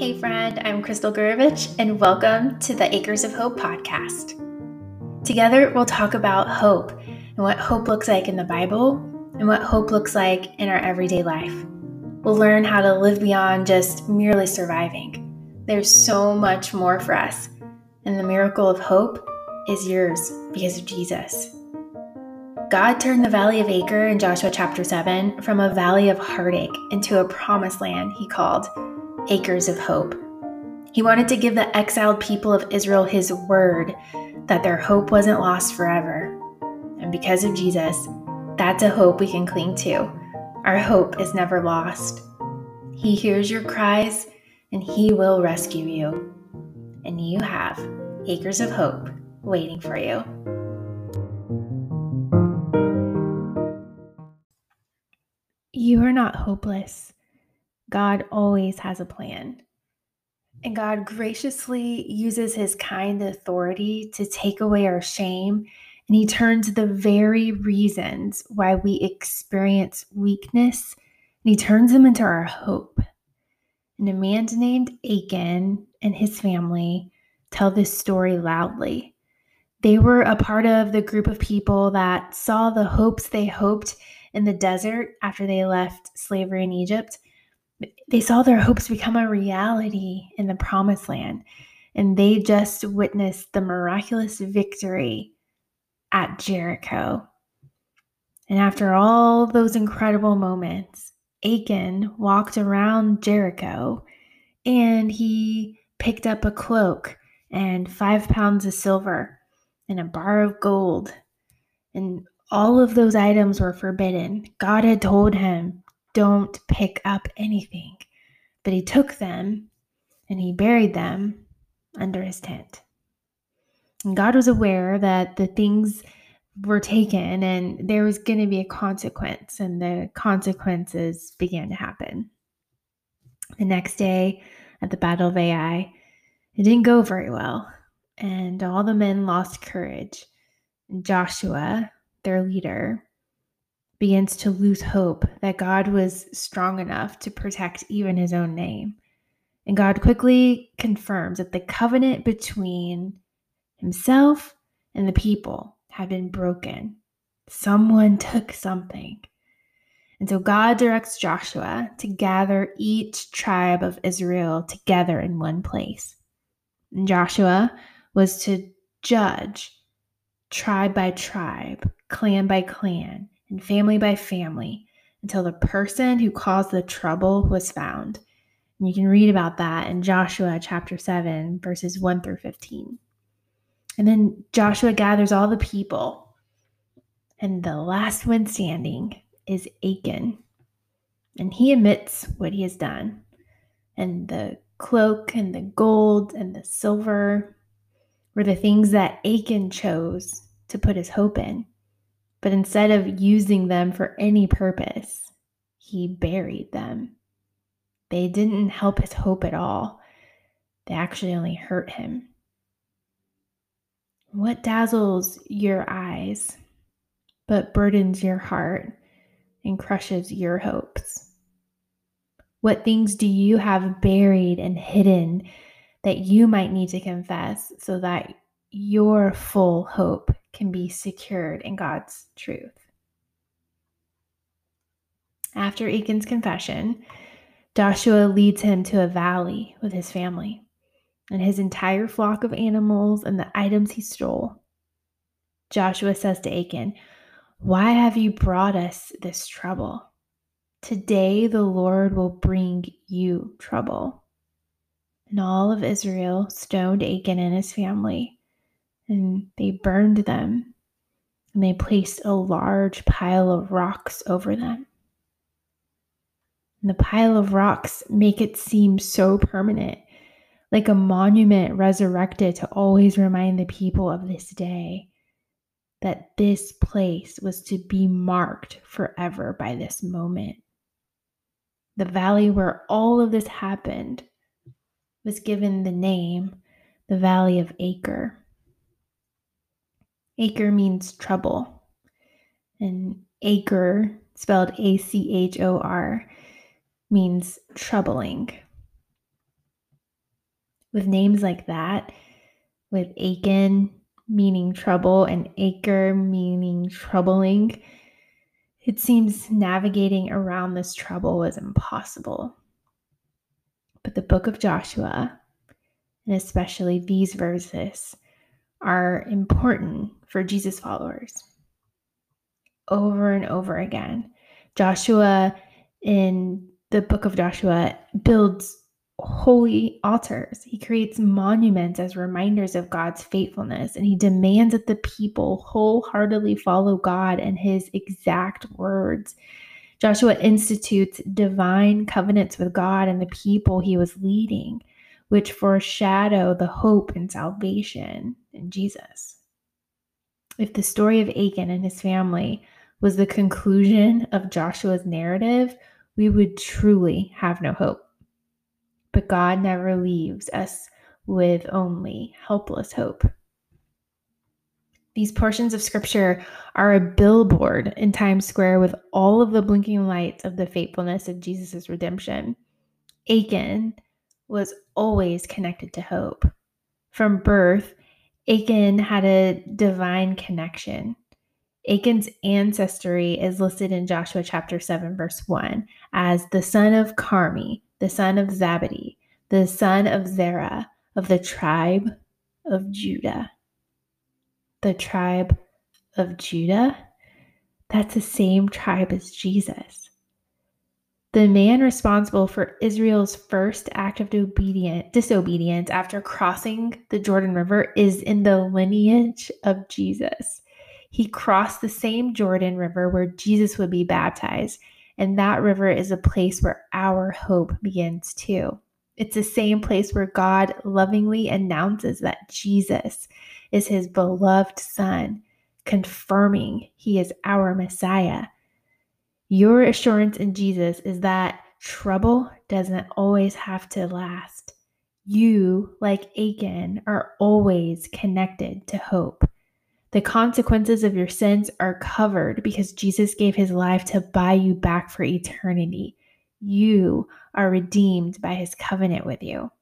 Hey, friend, I'm Crystal Gurevich, and welcome to the Acres of Hope podcast. Together, we'll talk about hope and what hope looks like in the Bible and what hope looks like in our everyday life. We'll learn how to live beyond just merely surviving. There's so much more for us, and the miracle of hope is yours because of Jesus. God turned the valley of Achor in Joshua chapter 7 from a valley of heartache into a promised land he called acres of hope. He wanted to give the exiled people of Israel his word that their hope wasn't lost forever. And because of Jesus, that's a hope we can cling to. Our hope is never lost. He hears your cries and he will rescue you. And you have acres of hope waiting for you. You are not hopeless. God always has a plan. And God graciously uses his kind authority to take away our shame. And he turns the very reasons why we experience weakness and he turns them into our hope. And a man named Achan and his family tell this story loudly. They were a part of the group of people that saw the hopes they hoped in the desert after they left slavery in Egypt they saw their hopes become a reality in the promised land. And they just witnessed the miraculous victory at Jericho. And after all those incredible moments, Achan walked around Jericho and he picked up a cloak and five pounds of silver and a bar of gold. And all of those items were forbidden. God had told him don't pick up anything. But he took them and he buried them under his tent. And God was aware that the things were taken and there was going to be a consequence, and the consequences began to happen. The next day at the Battle of Ai, it didn't go very well, and all the men lost courage. Joshua, their leader, begins to lose hope that God was strong enough to protect even his own name. And God quickly confirms that the covenant between himself and the people had been broken. Someone took something. And so God directs Joshua to gather each tribe of Israel together in one place. And Joshua was to judge tribe by tribe, clan by clan, and family by family until the person who caused the trouble was found. And you can read about that in Joshua chapter 7, verses 1 through 15. And then Joshua gathers all the people, and the last one standing is Achan. And he admits what he has done. And the cloak and the gold and the silver were the things that Achan chose to put his hope in. But instead of using them for any purpose, he buried them. They didn't help his hope at all, they actually only hurt him. What dazzles your eyes but burdens your heart and crushes your hopes? What things do you have buried and hidden that you might need to confess so that your full hope can be secured in God's truth. After Achan's confession, Joshua leads him to a valley with his family and his entire flock of animals and the items he stole. Joshua says to Achan, Why have you brought us this trouble? Today the Lord will bring you trouble. And all of Israel stoned Achan and his family and they burned them and they placed a large pile of rocks over them. And the pile of rocks make it seem so permanent, like a monument resurrected to always remind the people of this day that this place was to be marked forever by this moment. The valley where all of this happened was given the name the Valley of Achor. Acre means trouble. And Achor, spelled A C H O R, means troubling. With names like that, with Achan meaning trouble and Achor meaning troubling, it seems navigating around this trouble was impossible. But the book of Joshua, and especially these verses, are important for Jesus followers. Over and over again, Joshua in the book of Joshua builds holy altars. He creates monuments as reminders of God's faithfulness, and he demands that the people wholeheartedly follow God and his exact words. Joshua institutes divine covenants with God and the people he was leading, which foreshadow the hope and salvation Jesus. If the story of Achan and his family was the conclusion of Joshua's narrative, we would truly have no hope. But God never leaves us with only helpless hope. These portions of scripture are a billboard in Times Square with all of the blinking lights of the faithfulness of Jesus' redemption. Achan was always connected to hope. From birth, Achan had a divine connection. Achan's ancestry is listed in Joshua chapter 7, verse 1 as the son of Carmi, the son of Zabadi, the son of Zerah, of the tribe of Judah. The tribe of Judah? That's the same tribe as Jesus. The man responsible for Israel's first act of disobedience after crossing the Jordan River is in the lineage of Jesus. He crossed the same Jordan River where Jesus would be baptized, and that river is a place where our hope begins too. It's the same place where God lovingly announces that Jesus is his beloved Son, confirming he is our Messiah. Your assurance in Jesus is that trouble doesn't always have to last. You, like Achan, are always connected to hope. The consequences of your sins are covered because Jesus gave his life to buy you back for eternity. You are redeemed by his covenant with you.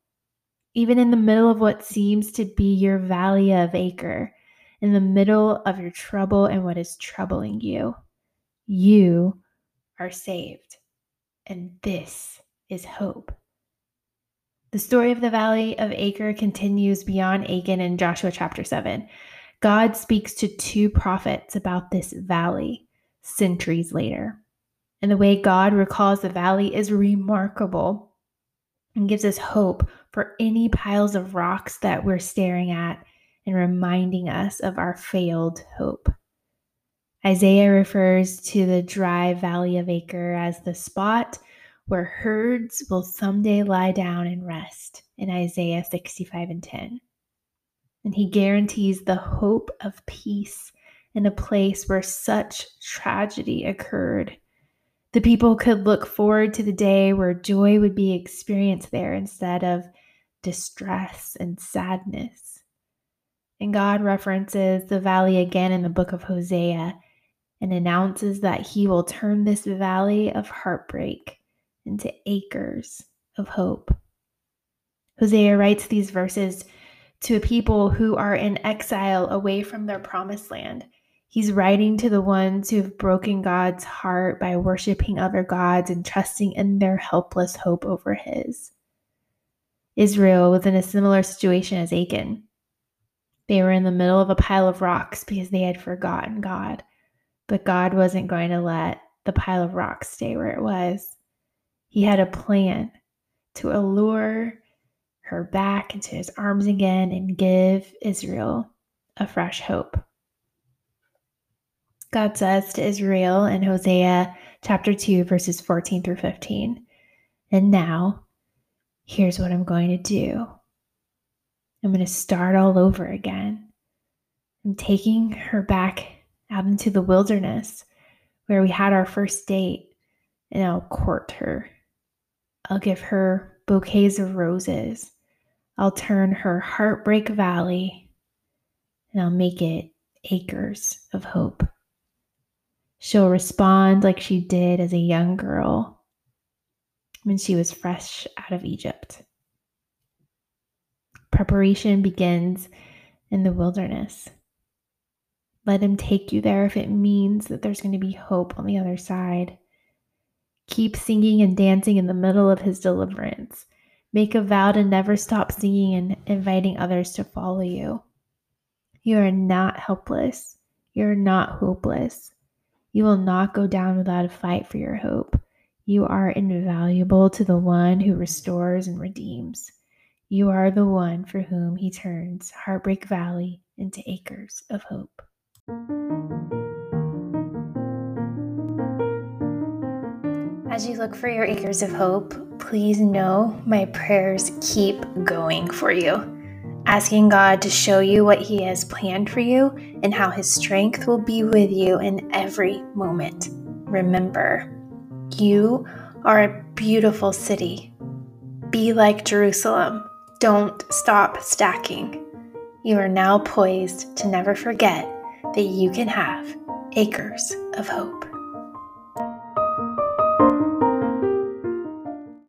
Even in the middle of what seems to be your valley of Achor, in the middle of your trouble and what is troubling you, you are saved. And this is hope. The story of the valley of Achor continues beyond Achan in Joshua chapter 7. God speaks to two prophets about this valley centuries later. And the way God recalls the valley is remarkable and gives us hope for any piles of rocks that we're staring at and reminding us of our failed hope. Isaiah refers to the dry valley of Achor as the spot where herds will someday lie down and rest in Isaiah 65 and 10. And he guarantees the hope of peace in a place where such tragedy occurred. The people could look forward to the day where joy would be experienced there instead of distress and sadness. And God references the valley again in the book of Hosea and announces that he will turn this valley of heartbreak into acres of hope. Hosea writes these verses to a people who are in exile away from their promised land. He's writing to the ones who have broken God's heart by worshiping other gods and trusting in their helpless hope over his. Israel was in a similar situation as Achan. They were in the middle of a pile of rocks because they had forgotten God. But God wasn't going to let the pile of rocks stay where it was. He had a plan to allure her back into his arms again and give Israel a fresh hope. God says to Israel in Hosea chapter 2, verses 14 through 15, And now, here's what I'm going to do I'm going to start all over again. I'm taking her back out into the wilderness where we had our first date, and I'll court her. I'll give her bouquets of roses. I'll turn her heartbreak valley and I'll make it acres of hope. She'll respond like she did as a young girl when she was fresh out of Egypt. Preparation begins in the wilderness. Let Him take you there if it means that there's going to be hope on the other side. Keep singing and dancing in the middle of His deliverance. Make a vow to never stop singing and inviting others to follow you. You are not helpless. You're not hopeless. You will not go down without a fight for your hope. You are invaluable to the one who restores and redeems. You are the one for whom he turns Heartbreak Valley into acres of hope. As you look for your acres of hope, please know my prayers keep going for you. Asking God to show you what He has planned for you and how His strength will be with you in every moment. Remember, you are a beautiful city. Be like Jerusalem. Don't stop stacking. You are now poised to never forget that you can have acres of hope.